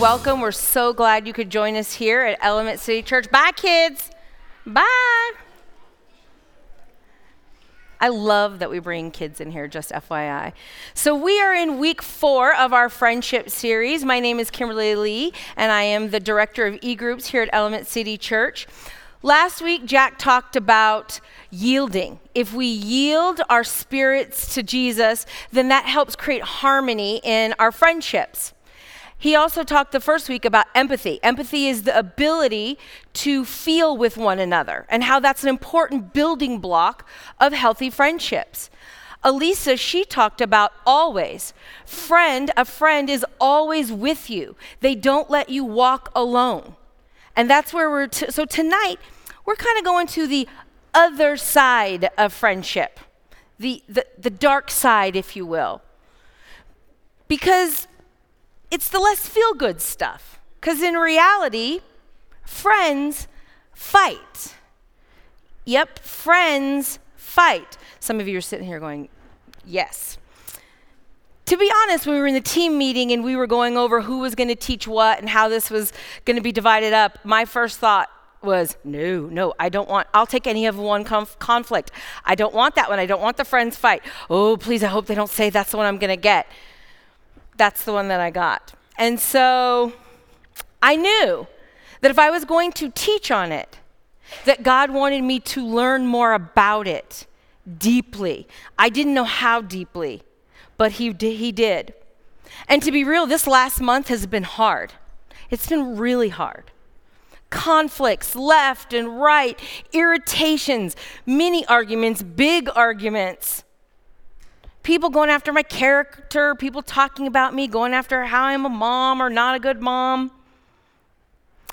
welcome. We're so glad you could join us here at Element City Church. Bye, kids. Bye. I love that we bring kids in here, just FYI. So, we are in week four of our friendship series. My name is Kimberly Lee, and I am the director of e groups here at Element City Church. Last week, Jack talked about yielding. If we yield our spirits to Jesus, then that helps create harmony in our friendships. He also talked the first week about empathy. Empathy is the ability to feel with one another and how that's an important building block of healthy friendships. Elisa, she talked about always. Friend, a friend is always with you. They don't let you walk alone. And that's where we're, t- so tonight, we're kind of going to the other side of friendship, the, the, the dark side, if you will. Because it's the less feel good stuff. Because in reality, friends fight. Yep, friends fight. Some of you are sitting here going, yes. To be honest, when we were in the team meeting and we were going over who was going to teach what and how this was going to be divided up, my first thought was no, no, I don't want, I'll take any of one conf- conflict. I don't want that one. I don't want the friends fight. Oh, please, I hope they don't say that's the one I'm going to get that's the one that I got. And so I knew that if I was going to teach on it, that God wanted me to learn more about it deeply. I didn't know how deeply, but He, he did. And to be real, this last month has been hard. It's been really hard. Conflicts left and right, irritations, mini arguments, big arguments people going after my character, people talking about me, going after how I'm a mom or not a good mom,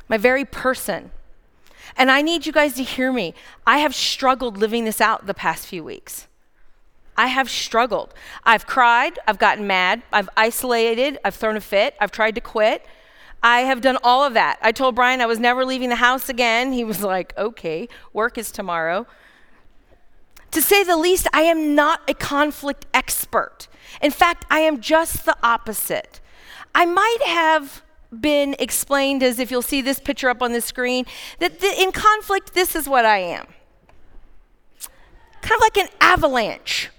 my very person. And I need you guys to hear me. I have struggled living this out the past few weeks. I have struggled. I've cried, I've gotten mad, I've isolated, I've thrown a fit, I've tried to quit. I have done all of that. I told Brian I was never leaving the house again. He was like, okay, work is tomorrow. To say the least, I am not a conflict expert. In fact, I am just the opposite. I might have been explained as if you'll see this picture up on the screen that th- in conflict, this is what I am kind of like an avalanche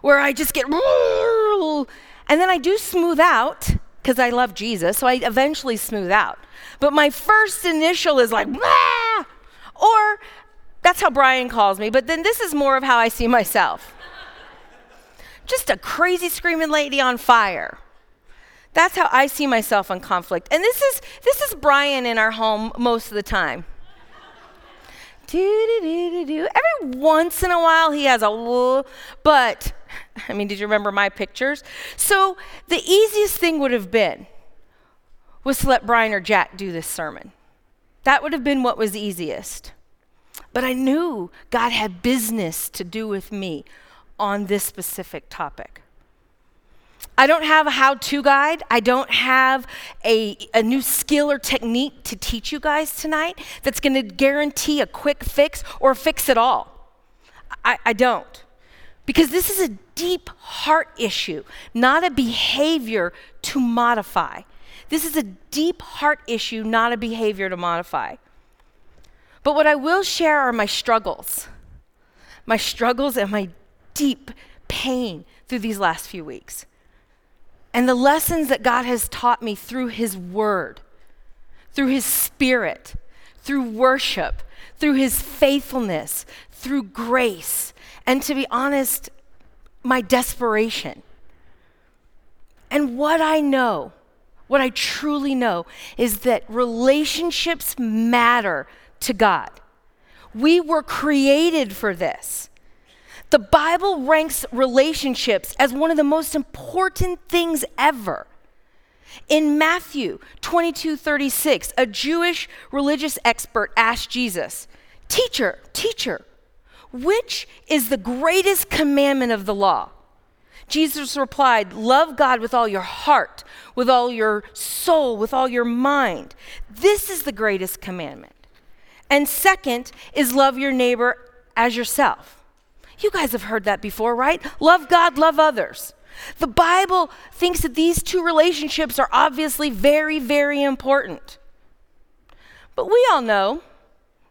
where I just get, and then I do smooth out because I love Jesus, so I eventually smooth out. But my first initial is like, or that's how Brian calls me, but then this is more of how I see myself. Just a crazy screaming lady on fire. That's how I see myself in conflict. And this is this is Brian in our home most of the time. do, do do do doo. Every once in a while he has a but I mean, did you remember my pictures? So the easiest thing would have been was to let Brian or Jack do this sermon. That would have been what was easiest. But I knew God had business to do with me on this specific topic. I don't have a how to guide. I don't have a, a new skill or technique to teach you guys tonight that's going to guarantee a quick fix or fix it all. I, I don't. Because this is a deep heart issue, not a behavior to modify. This is a deep heart issue, not a behavior to modify. But what I will share are my struggles, my struggles and my deep pain through these last few weeks. And the lessons that God has taught me through His Word, through His Spirit, through worship, through His faithfulness, through grace, and to be honest, my desperation. And what I know, what I truly know, is that relationships matter to God. We were created for this. The Bible ranks relationships as one of the most important things ever. In Matthew 22 36, a Jewish religious expert asked Jesus, Teacher, teacher, which is the greatest commandment of the law? Jesus replied, Love God with all your heart, with all your soul, with all your mind. This is the greatest commandment. And second is love your neighbor as yourself. You guys have heard that before, right? Love God, love others. The Bible thinks that these two relationships are obviously very, very important. But we all know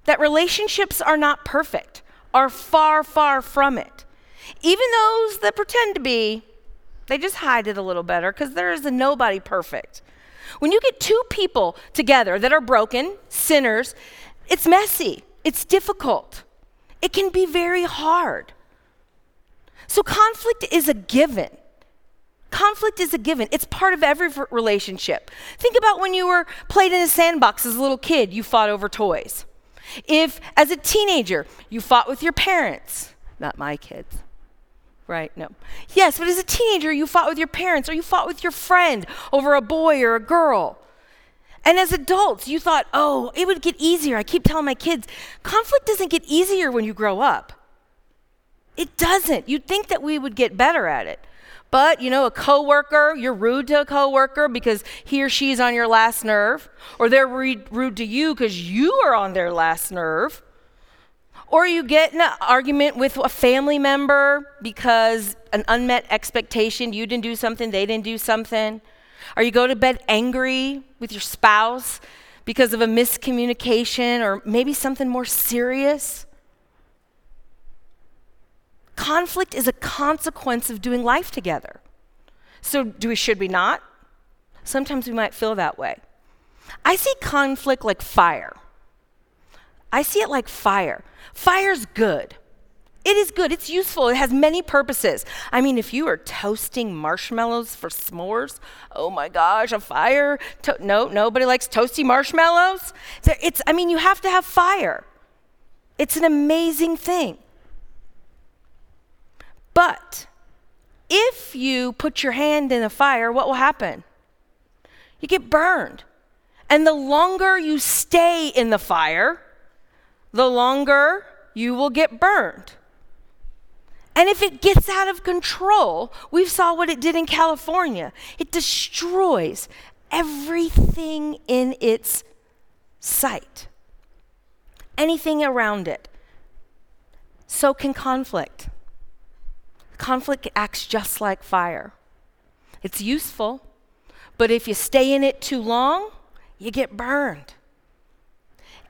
that relationships are not perfect, are far, far from it. Even those that pretend to be, they just hide it a little better because there is a nobody perfect. When you get two people together that are broken, sinners, it's messy, it's difficult, it can be very hard. So, conflict is a given. Conflict is a given. It's part of every relationship. Think about when you were played in a sandbox as a little kid, you fought over toys. If, as a teenager, you fought with your parents, not my kids, right? No. Yes, but as a teenager, you fought with your parents or you fought with your friend over a boy or a girl. And as adults, you thought, oh, it would get easier. I keep telling my kids, conflict doesn't get easier when you grow up. It doesn't. You'd think that we would get better at it. But, you know, a coworker, you're rude to a coworker because he or she's on your last nerve, or they're rude to you because you are on their last nerve. Or you get an argument with a family member because an unmet expectation, you didn't do something, they didn't do something. Or you go to bed angry with your spouse because of a miscommunication or maybe something more serious. Conflict is a consequence of doing life together. So, do we, should we not? Sometimes we might feel that way. I see conflict like fire. I see it like fire. Fire's good. It is good. It's useful. It has many purposes. I mean, if you are toasting marshmallows for s'mores, oh my gosh, a fire. To- no, nobody likes toasty marshmallows. It's, I mean, you have to have fire. It's an amazing thing. But if you put your hand in a fire, what will happen? You get burned. And the longer you stay in the fire, the longer you will get burned. And if it gets out of control, we saw what it did in California. It destroys everything in its sight, anything around it. So can conflict. Conflict acts just like fire. It's useful, but if you stay in it too long, you get burned.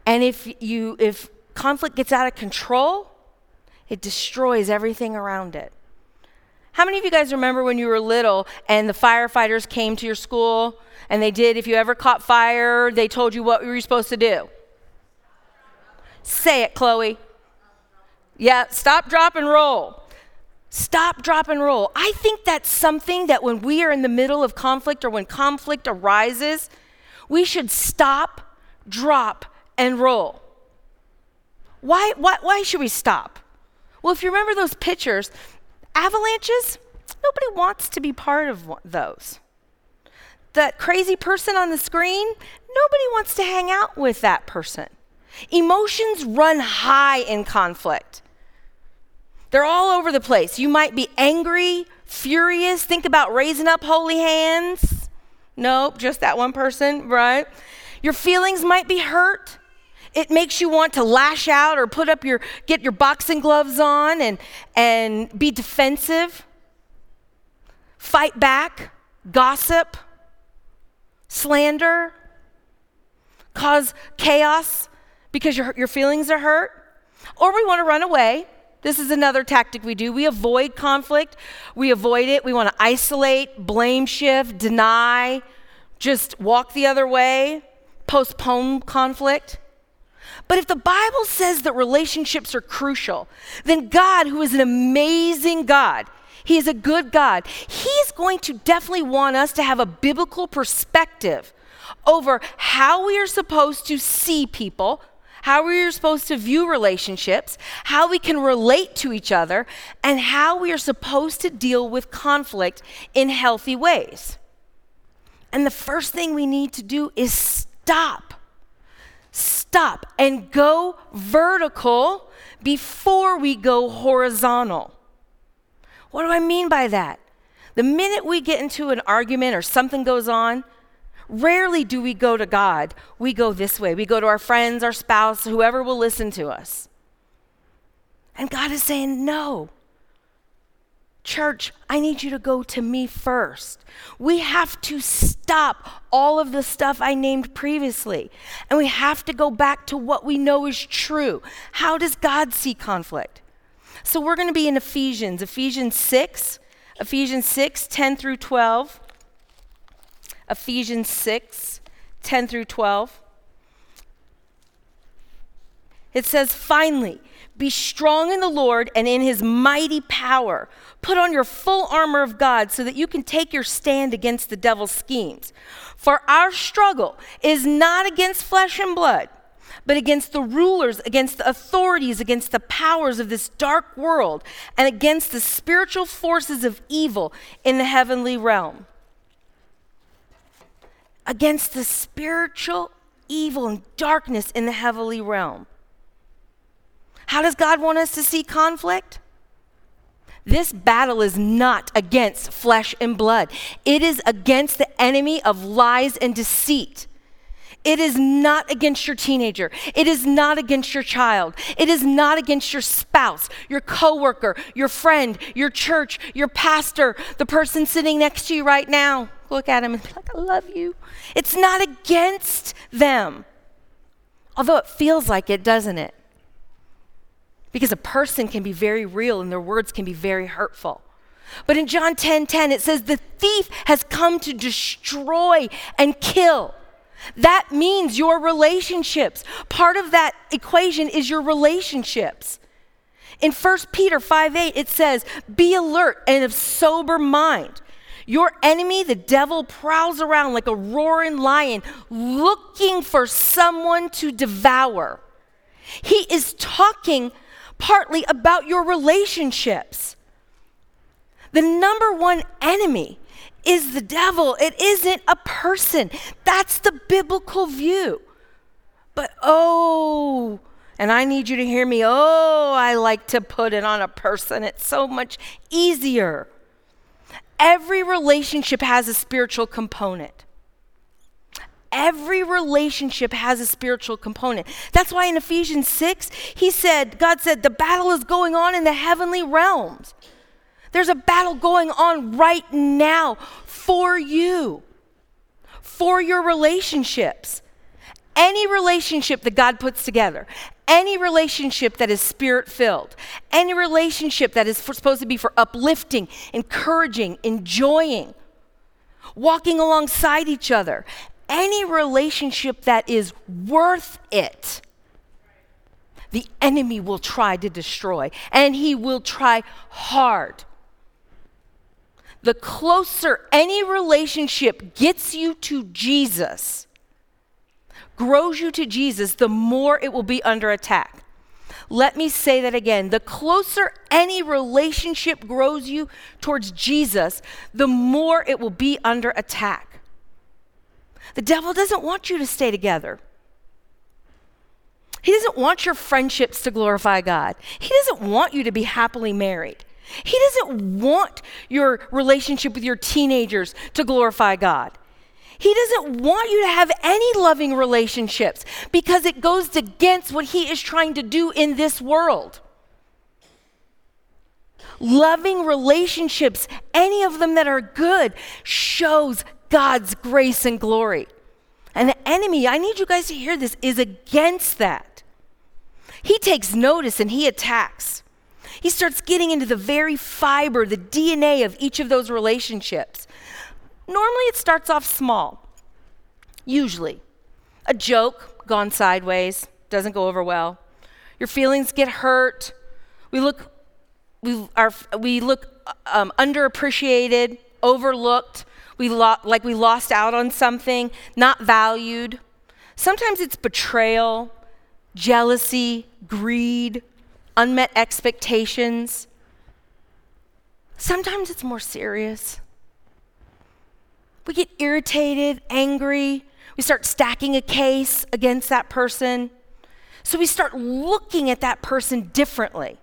And if you if conflict gets out of control, it destroys everything around it. How many of you guys remember when you were little and the firefighters came to your school and they did if you ever caught fire, they told you what you were supposed to do? Say it, Chloe. Yeah, stop, drop, and roll. Stop, drop, and roll. I think that's something that when we are in the middle of conflict or when conflict arises, we should stop, drop, and roll. Why, why, why should we stop? Well, if you remember those pictures, avalanches, nobody wants to be part of those. That crazy person on the screen, nobody wants to hang out with that person. Emotions run high in conflict. They're all over the place. You might be angry, furious. Think about raising up holy hands. Nope, just that one person, right? Your feelings might be hurt. It makes you want to lash out or put up your get your boxing gloves on and and be defensive. Fight back, gossip, slander, cause chaos because your your feelings are hurt. Or we want to run away this is another tactic we do. We avoid conflict, we avoid it. We want to isolate, blame shift, deny, just walk the other way, postpone conflict. But if the Bible says that relationships are crucial, then God, who is an amazing God, He is a good God, He's going to definitely want us to have a biblical perspective over how we are supposed to see people, how we are supposed to view relationships, how we can relate to each other, and how we are supposed to deal with conflict in healthy ways. And the first thing we need to do is stop. Stop and go vertical before we go horizontal. What do I mean by that? The minute we get into an argument or something goes on, Rarely do we go to God. We go this way. We go to our friends, our spouse, whoever will listen to us. And God is saying, no. Church, I need you to go to me first. We have to stop all of the stuff I named previously. And we have to go back to what we know is true. How does God see conflict? So we're going to be in Ephesians, Ephesians 6, Ephesians 6, 10 through 12. Ephesians 6, 10 through 12. It says, finally, be strong in the Lord and in his mighty power. Put on your full armor of God so that you can take your stand against the devil's schemes. For our struggle is not against flesh and blood, but against the rulers, against the authorities, against the powers of this dark world, and against the spiritual forces of evil in the heavenly realm. Against the spiritual evil and darkness in the heavenly realm. How does God want us to see conflict? This battle is not against flesh and blood. It is against the enemy of lies and deceit. It is not against your teenager. It is not against your child. It is not against your spouse, your coworker, your friend, your church, your pastor, the person sitting next to you right now. Look at him and be like, I love you. It's not against them. Although it feels like it, doesn't it? Because a person can be very real and their words can be very hurtful. But in John 10 10, it says, The thief has come to destroy and kill. That means your relationships. Part of that equation is your relationships. In 1 Peter 5 8, it says, Be alert and of sober mind. Your enemy, the devil, prowls around like a roaring lion looking for someone to devour. He is talking partly about your relationships. The number one enemy is the devil, it isn't a person. That's the biblical view. But oh, and I need you to hear me. Oh, I like to put it on a person. It's so much easier. Every relationship has a spiritual component. Every relationship has a spiritual component. That's why in Ephesians 6, he said, God said, the battle is going on in the heavenly realms. There's a battle going on right now for you, for your relationships. Any relationship that God puts together, any relationship that is spirit filled, any relationship that is for, supposed to be for uplifting, encouraging, enjoying, walking alongside each other, any relationship that is worth it, the enemy will try to destroy, and he will try hard. The closer any relationship gets you to Jesus, grows you to Jesus, the more it will be under attack. Let me say that again. The closer any relationship grows you towards Jesus, the more it will be under attack. The devil doesn't want you to stay together. He doesn't want your friendships to glorify God. He doesn't want you to be happily married. He doesn't want your relationship with your teenagers to glorify God. He doesn't want you to have any loving relationships because it goes against what he is trying to do in this world. Loving relationships, any of them that are good, shows God's grace and glory. And the enemy, I need you guys to hear this, is against that. He takes notice and he attacks. He starts getting into the very fiber, the DNA of each of those relationships. Normally, it starts off small, usually. A joke gone sideways, doesn't go over well. Your feelings get hurt. We look, we, are, we look um, underappreciated, overlooked we lo- like we lost out on something, not valued. Sometimes it's betrayal, jealousy, greed, unmet expectations. Sometimes it's more serious. We get irritated, angry. We start stacking a case against that person. So we start looking at that person differently.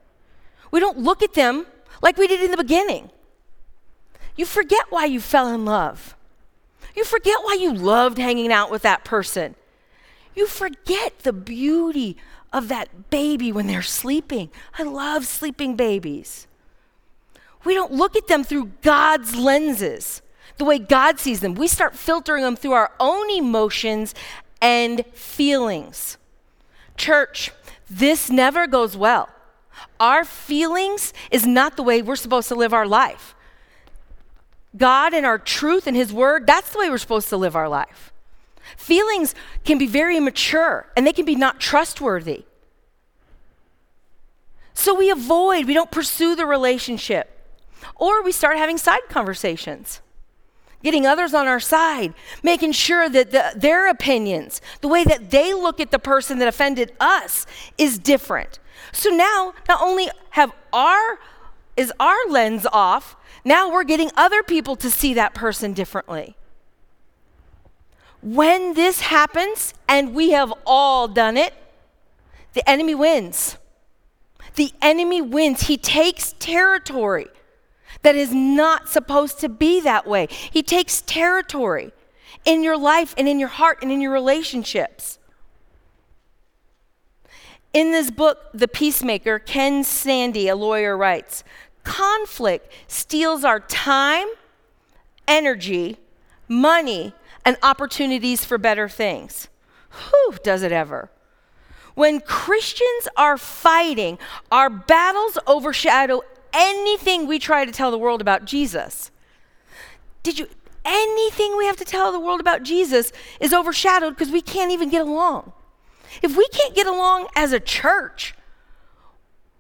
We don't look at them like we did in the beginning. You forget why you fell in love. You forget why you loved hanging out with that person. You forget the beauty of that baby when they're sleeping. I love sleeping babies. we don't look at them through God's lenses, the way God sees them. We start filtering them through our own emotions and feelings. Church, this never goes well. Our feelings is not the way we're supposed to live our life. God and our truth and His Word, that's the way we're supposed to live our life. Feelings can be very immature and they can be not trustworthy. So we avoid, we don't pursue the relationship. Or we start having side conversations, getting others on our side, making sure that the, their opinions, the way that they look at the person that offended us, is different. So now, not only have our is our lens off, now we're getting other people to see that person differently. When this happens, and we have all done it, the enemy wins. The enemy wins. He takes territory that is not supposed to be that way. He takes territory in your life and in your heart and in your relationships. In this book, The Peacemaker, Ken Sande, a lawyer, writes Conflict steals our time, energy, money, and opportunities for better things. Who does it ever? When Christians are fighting, our battles overshadow anything we try to tell the world about Jesus. Did you anything we have to tell the world about Jesus is overshadowed because we can't even get along. If we can't get along as a church,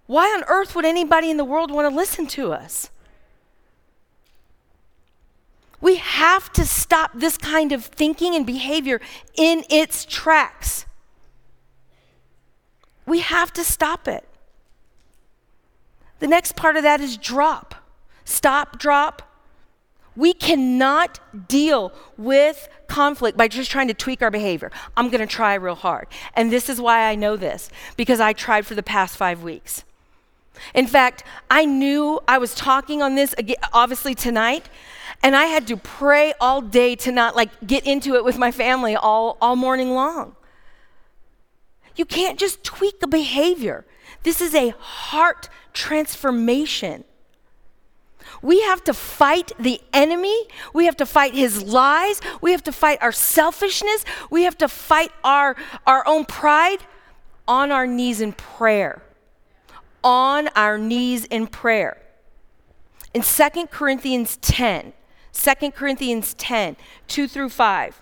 why on earth would anybody in the world want to listen to us? We have to stop this kind of thinking and behavior in its tracks. We have to stop it. The next part of that is drop. Stop, drop. We cannot deal with conflict by just trying to tweak our behavior. I'm going to try real hard. And this is why I know this, because I tried for the past five weeks. In fact, I knew I was talking on this obviously tonight, and I had to pray all day to not like get into it with my family all, all morning long. You can't just tweak a behavior. This is a heart transformation. We have to fight the enemy. We have to fight his lies. We have to fight our selfishness. We have to fight our, our own pride on our knees in prayer. On our knees in prayer. In 2 Corinthians 10, 2 Corinthians 10, 2 through 5,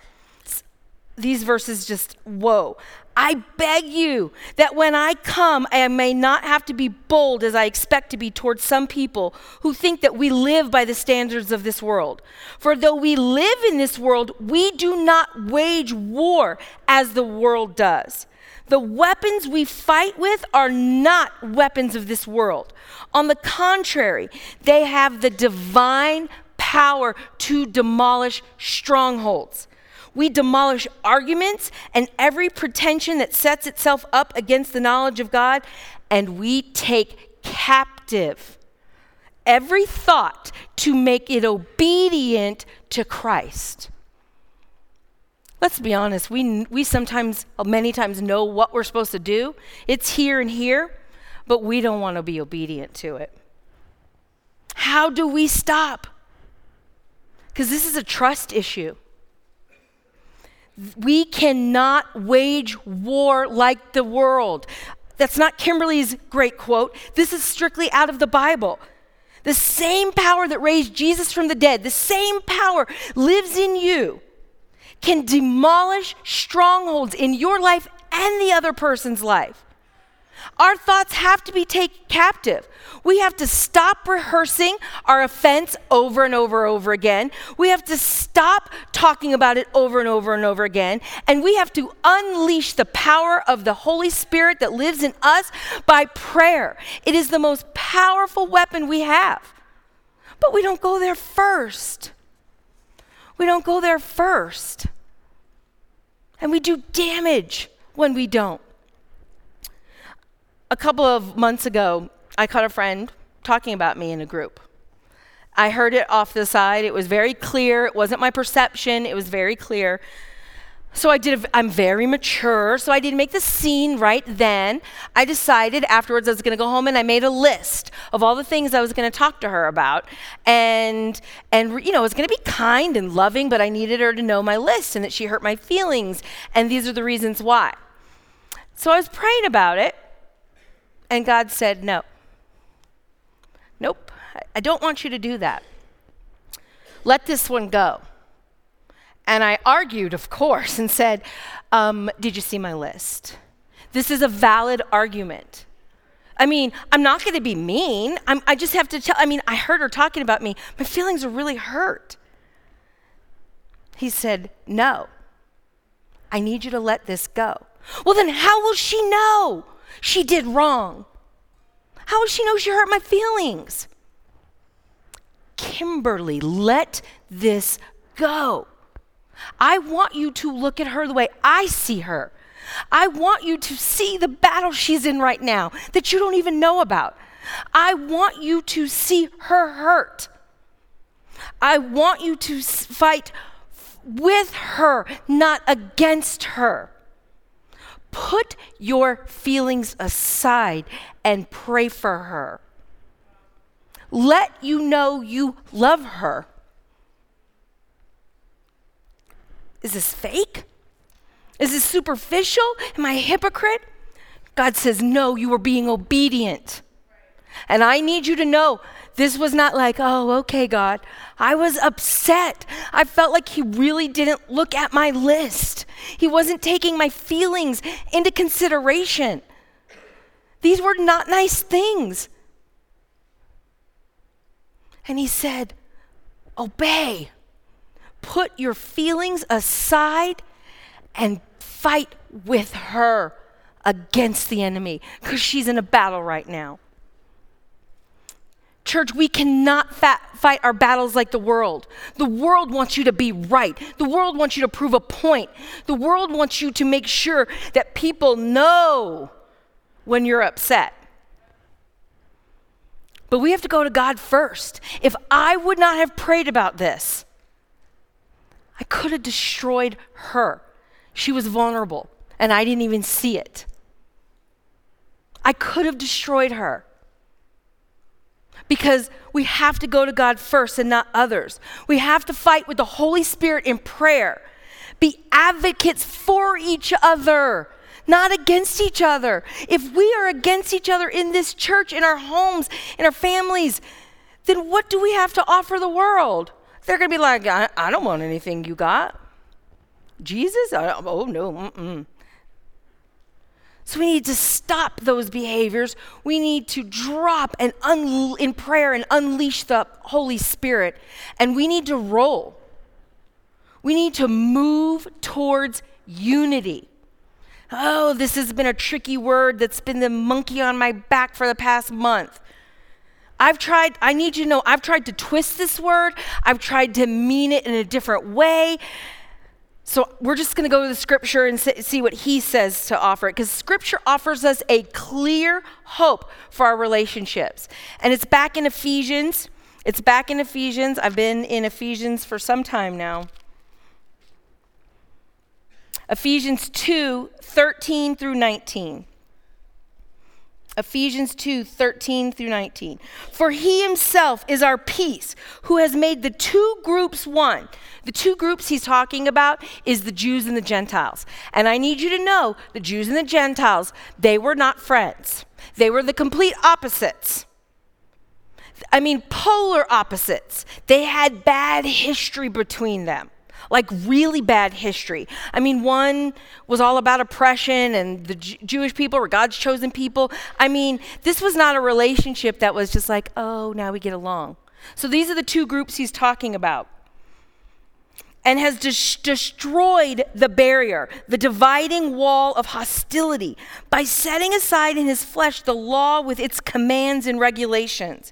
these verses just, whoa. I beg you that when I come, I may not have to be bold as I expect to be towards some people who think that we live by the standards of this world. For though we live in this world, we do not wage war as the world does. The weapons we fight with are not weapons of this world. On the contrary, they have the divine power to demolish strongholds. We demolish arguments and every pretension that sets itself up against the knowledge of God, and we take captive every thought to make it obedient to Christ. Let's be honest, we, we sometimes, many times, know what we're supposed to do. It's here and here, but we don't want to be obedient to it. How do we stop? Because this is a trust issue. We cannot wage war like the world. That's not Kimberly's great quote. This is strictly out of the Bible. The same power that raised Jesus from the dead, the same power lives in you, can demolish strongholds in your life and the other person's life. Our thoughts have to be taken captive. We have to stop rehearsing our offense over and over and over again. We have to stop talking about it over and over and over again. And we have to unleash the power of the Holy Spirit that lives in us by prayer. It is the most powerful weapon we have. But we don't go there first. We don't go there first. And we do damage when we don't a couple of months ago, I caught a friend talking about me in a group. I heard it off the side. It was very clear. It wasn't my perception, it was very clear. So I did, I'm very mature, so I didn't make the scene right then. I decided afterwards I was gonna go home and I made a list of all the things I was gonna talk to her about. And, and you know, I was gonna be kind and loving, but I needed her to know my list and that she hurt my feelings. And these are the reasons why. So I was praying about it, and God said, no. Nope, I don't want you to do that. Let this one go. And I argued, of course, and said, um, Did you see my list? This is a valid argument. I mean, I'm not going to be mean. I'm, i just have to tell. I mean, I heard her talking about me. My feelings are really hurt. He said, No, I need you to let this go. Well, then how will she know she did wrong? How will she know she hurt my feelings? Kimberly, let this go. I want you to look at her the way I see her. I want you to see the battle she's in right now that you don't even know about. I want you to see her hurt. I want you to fight with her, not against her. Put your feelings aside and pray for her. Let you know you love her. Is this fake? Is this superficial? Am I a hypocrite? God says, No, you were being obedient. And I need you to know this was not like, oh, okay, God. I was upset. I felt like He really didn't look at my list. He wasn't taking my feelings into consideration. These were not nice things. And He said, Obey. Put your feelings aside and fight with her against the enemy because she's in a battle right now. Church, we cannot fa- fight our battles like the world. The world wants you to be right. The world wants you to prove a point. The world wants you to make sure that people know when you're upset. But we have to go to God first. If I would not have prayed about this, I could have destroyed her. She was vulnerable, and I didn't even see it. I could have destroyed her because we have to go to God first and not others. We have to fight with the Holy Spirit in prayer, be advocates for each other. Not against each other. If we are against each other in this church, in our homes, in our families, then what do we have to offer the world? They're going to be like, I, I, don't want anything you got. Jesus? Oh, no. Mm-mm. So we need to stop those behaviors. We need to drop and un- in prayer and unleash the Holy Spirit. And we need to roll. We need to move towards unity. Oh, this has been a tricky word that's been the monkey on my back for the past month. I've tried, I need you to know, I've tried to twist this word, I've tried to mean it in a different way. So we're just going to go to the scripture and see what he says to offer it because scripture offers us a clear hope for our relationships. And it's back in Ephesians. It's back in Ephesians. I've been in Ephesians for some time now. Ephesians 2 13 through 19. Ephesians 2 13 through 19. For he himself is our peace, who has made the two groups one. The two groups he's talking about is the Jews and the Gentiles. And I need you to know the Jews and the Gentiles, they were not friends, they were the complete opposites. I mean, polar opposites. They had bad history between them like really bad history. I mean, one was all about oppression and the J- Jewish people were God's chosen people. I mean, this was not a relationship that was just like, oh, now we get along. So these are the two groups he's talking about. And has des- destroyed the barrier, the dividing wall of hostility, by setting aside in his flesh the law with its commands and regulations.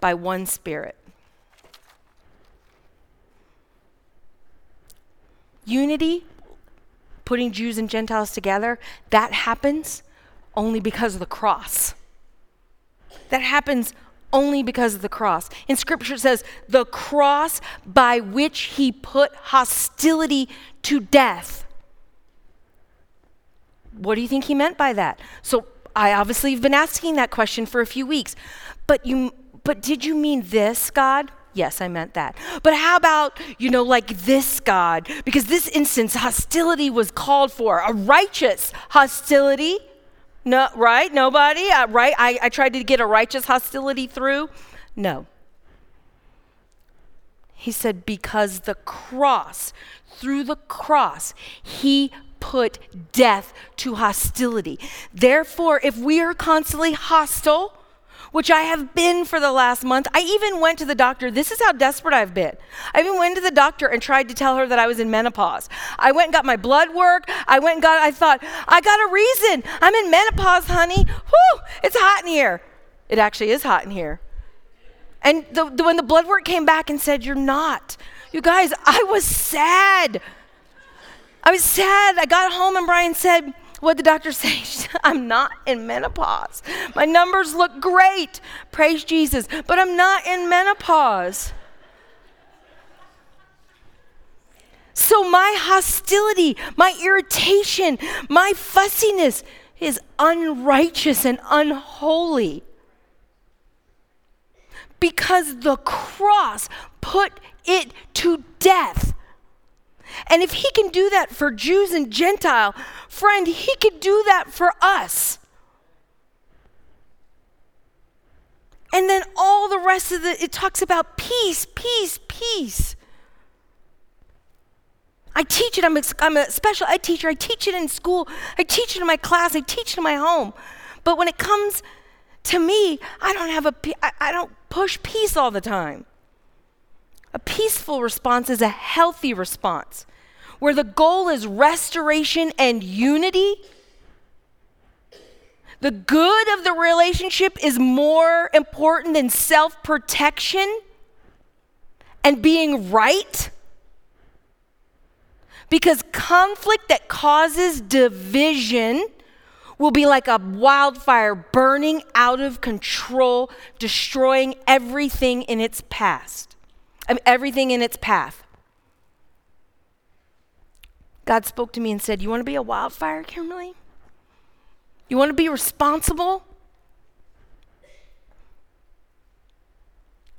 by one Spirit. Unity, putting Jews and Gentiles together, that happens only because of the cross. That happens only because of the cross. In scripture it says, the cross by which he put hostility to death. What do you think he meant by that? So I obviously have been asking that question for a few weeks. But you but did you mean this, God? Yes, I meant that. But how about, you know, like this God? Because this instance, hostility was called for, a righteous hostility no, right? Nobody? Uh, right? I, I tried to get a righteous hostility through. No. He said, because the cross, through the cross, he put death to hostility. Therefore, if we are constantly hostile, which I have been for the last month. I even went to the doctor. This is how desperate I've been. I even went to the doctor and tried to tell her that I was in menopause. I went and got my blood work. I went and got, I thought, I got a reason. I'm in menopause, honey. Whew, it's hot in here. It actually is hot in here. And the, the, when the blood work came back and said, You're not, you guys, I was sad. I was sad. I got home and Brian said, what the doctor say? I'm not in menopause. My numbers look great. Praise Jesus. But I'm not in menopause. So my hostility, my irritation, my fussiness is unrighteous and unholy. Because the cross put it to death. And if he can do that for Jews and Gentile, friend, he could do that for us. And then all the rest of the, it talks about peace, peace, peace. I teach it. I'm a, I'm a special ed teacher. I teach it in school. I teach it in my class. I teach it in my home. But when it comes to me, I don't have a, I, I don't push peace all the time. A peaceful response is a healthy response where the goal is restoration and unity. The good of the relationship is more important than self protection and being right. Because conflict that causes division will be like a wildfire burning out of control, destroying everything in its past. Mean, everything in its path. God spoke to me and said, You want to be a wildfire, Kimberly? You want to be responsible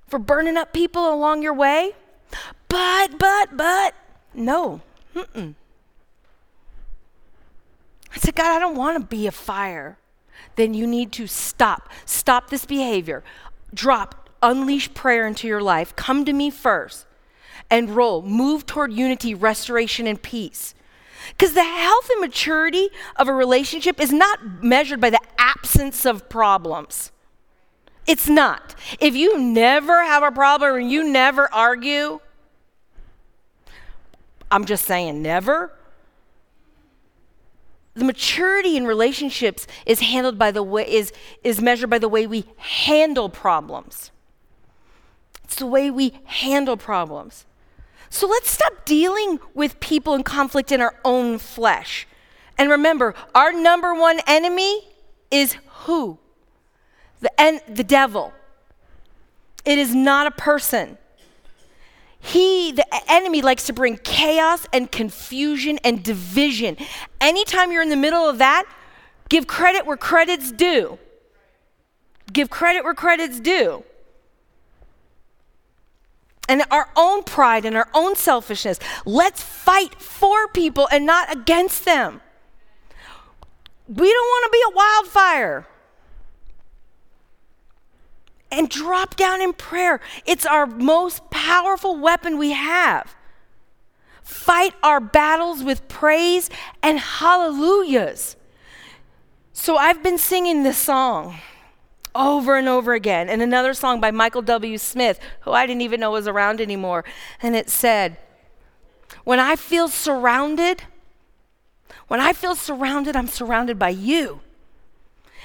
for burning up people along your way? But, but, but, no. Mm-mm. I said, God, I don't want to be a fire. Then you need to stop. Stop this behavior. Drop unleash prayer into your life, come to me first and roll. Move toward unity, restoration, and peace. Because the health and maturity of a relationship is not measured by the absence of problems. It's not. If you never have a problem and you never argue, I'm just saying, never. The maturity in relationships is handled by the way is, is measured by the way we handle problems. It's the way we handle problems. So let's stop dealing with people in conflict in our own flesh. And remember, our number one enemy is who? The, en- the devil. It is not a person. He, the enemy, likes to bring chaos and confusion and division. Anytime you're in the middle of that, give credit where credit's due. Give credit where credit's due and our own pride and our own selfishness. Let's fight for people and not against them. We don't want to be a wildfire. And drop down in prayer. It's our most powerful weapon we have. Fight our battles with praise and hallelujahs. So I've been singing this song over and over again. And another song by Michael W. Smith, who I didn't even know was around anymore. And it said, When I feel surrounded, when I feel surrounded, I'm surrounded by you.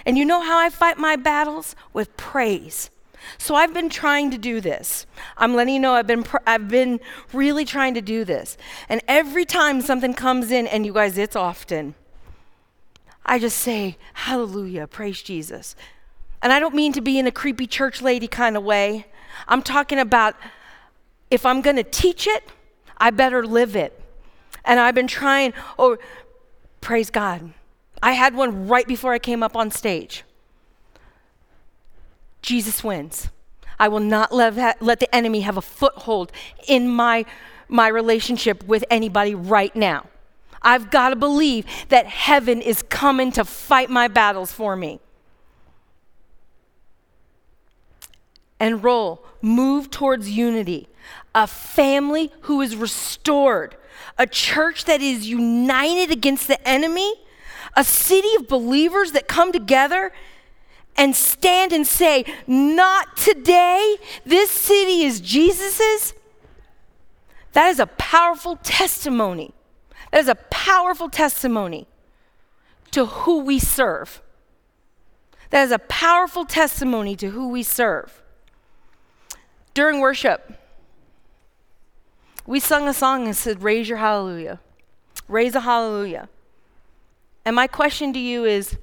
And you know how I fight my battles? With praise. So I've been trying to do this. I'm letting you know I've been pr- I've been really trying to do this. And every time something comes in and you guys it's often I just say hallelujah, praise Jesus. And I don't mean to be in a creepy church lady kind of way. I'm talking about if I'm going to teach it, I better live it. And I've been trying oh praise God. I had one right before I came up on stage. Jesus wins. I will not let, let the enemy have a foothold in my, my relationship with anybody right now. I've got to believe that heaven is coming to fight my battles for me. Enroll, move towards unity, a family who is restored, a church that is united against the enemy, a city of believers that come together and stand and say, Not today, this city is Jesus's, that is a powerful testimony. That is a powerful testimony to who we serve. That is a powerful testimony to who we serve. During worship, we sung a song and said, Raise your hallelujah. Raise a hallelujah. And my question to you is,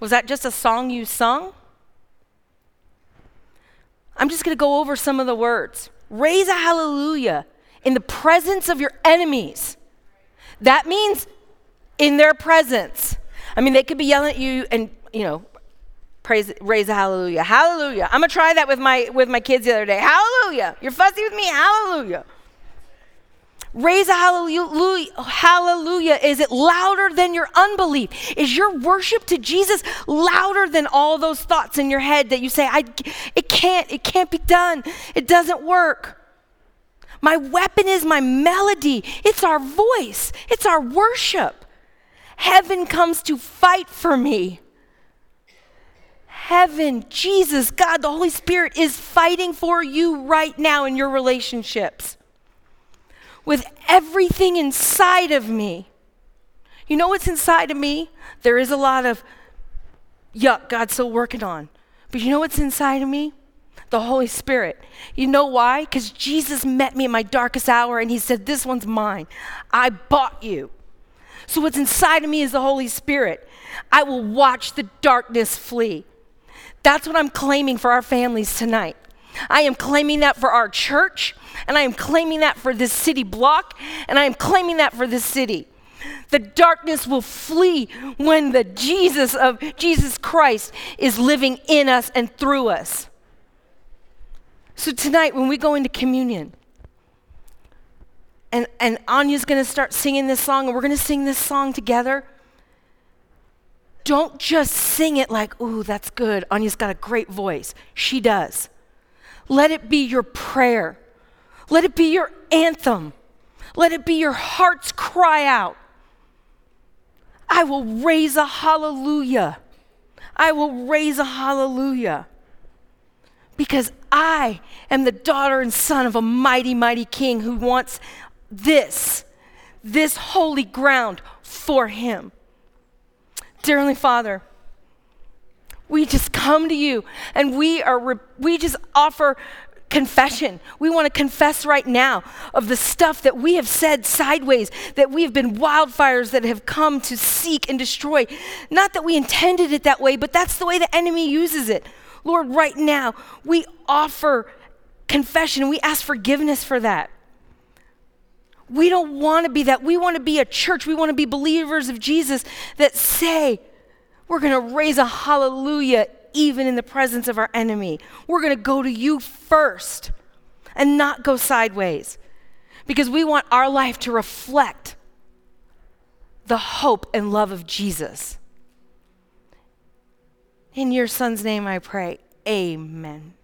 was that just a song you sung? I'm just going to go over some of the words. Raise a hallelujah in the presence of your enemies. That means in their presence. I mean, they could be yelling at you and, you know, praise raise a hallelujah. Hallelujah. I'm to try that with my with my kids the other day. Hallelujah. You're fussy with me. Hallelujah. Raise a hallelujah, hallelujah. Is it louder than your unbelief? Is your worship to Jesus louder than all those thoughts in your head that you say, I, it can't, it can't be done, it doesn't work? My weapon is my melody, it's our voice, it's our worship. Heaven comes to fight for me. Heaven, Jesus, God, the Holy Spirit is fighting for you right now in your relationships with everything inside of me. You know what's inside of me? There is a lot of yuck God's still working on. But you know what's inside of me? The Holy Spirit. You know why? Because Jesus met me in my darkest hour and he said, This one's mine. I bought you. So what's inside of me is the Holy Spirit. I will watch the darkness flee. That's what I'm claiming for our families tonight. I am claiming that for our church, and I am claiming that for this city block, and I am claiming that for this city. The darkness will flee when the Jesus of Jesus Christ is living in us and through us. So tonight, when we go into communion, and, and Anya's gonna start singing this song, and we're gonna sing this song together. Don't just sing it like, ooh, that's good. Anya's got a great voice. She does. Let it be your prayer. Let it be your anthem. Let it be your heart's cry out. I will raise a hallelujah. I will raise a hallelujah. Because I am the daughter and son of a mighty, mighty king who wants this, this holy ground for him. Dear Heavenly Father, we just come to you and we are re- we just offer confession. We want to confess right now of the stuff that we have said sideways, that we have been wildfires that have come to seek and destroy. Not that we intended it that way, but that's the way the enemy uses it. Lord, right now, we offer confession we ask forgiveness for that. We don't want to be that. We want to be a church. We want to be believers of Jesus that say, we're going to raise a hallelujah even in the presence of our enemy. We're going to go to you first and not go sideways because we want our life to reflect the hope and love of Jesus. In your son's name I pray. Amen.